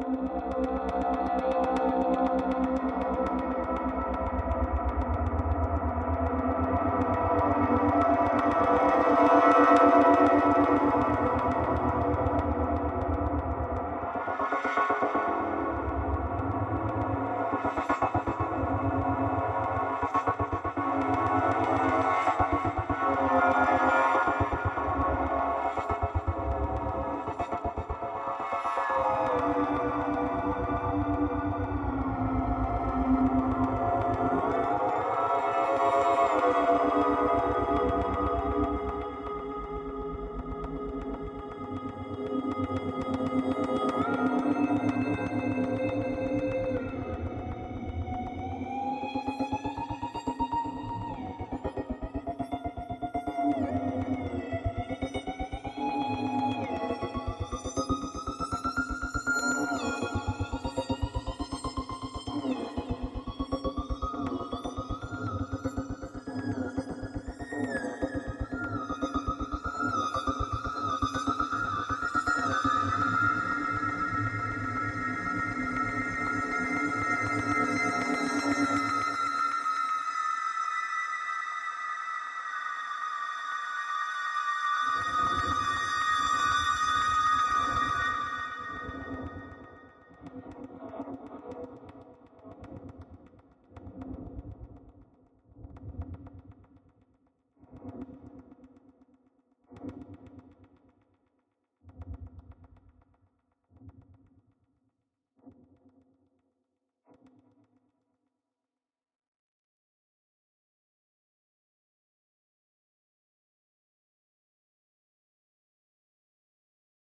Música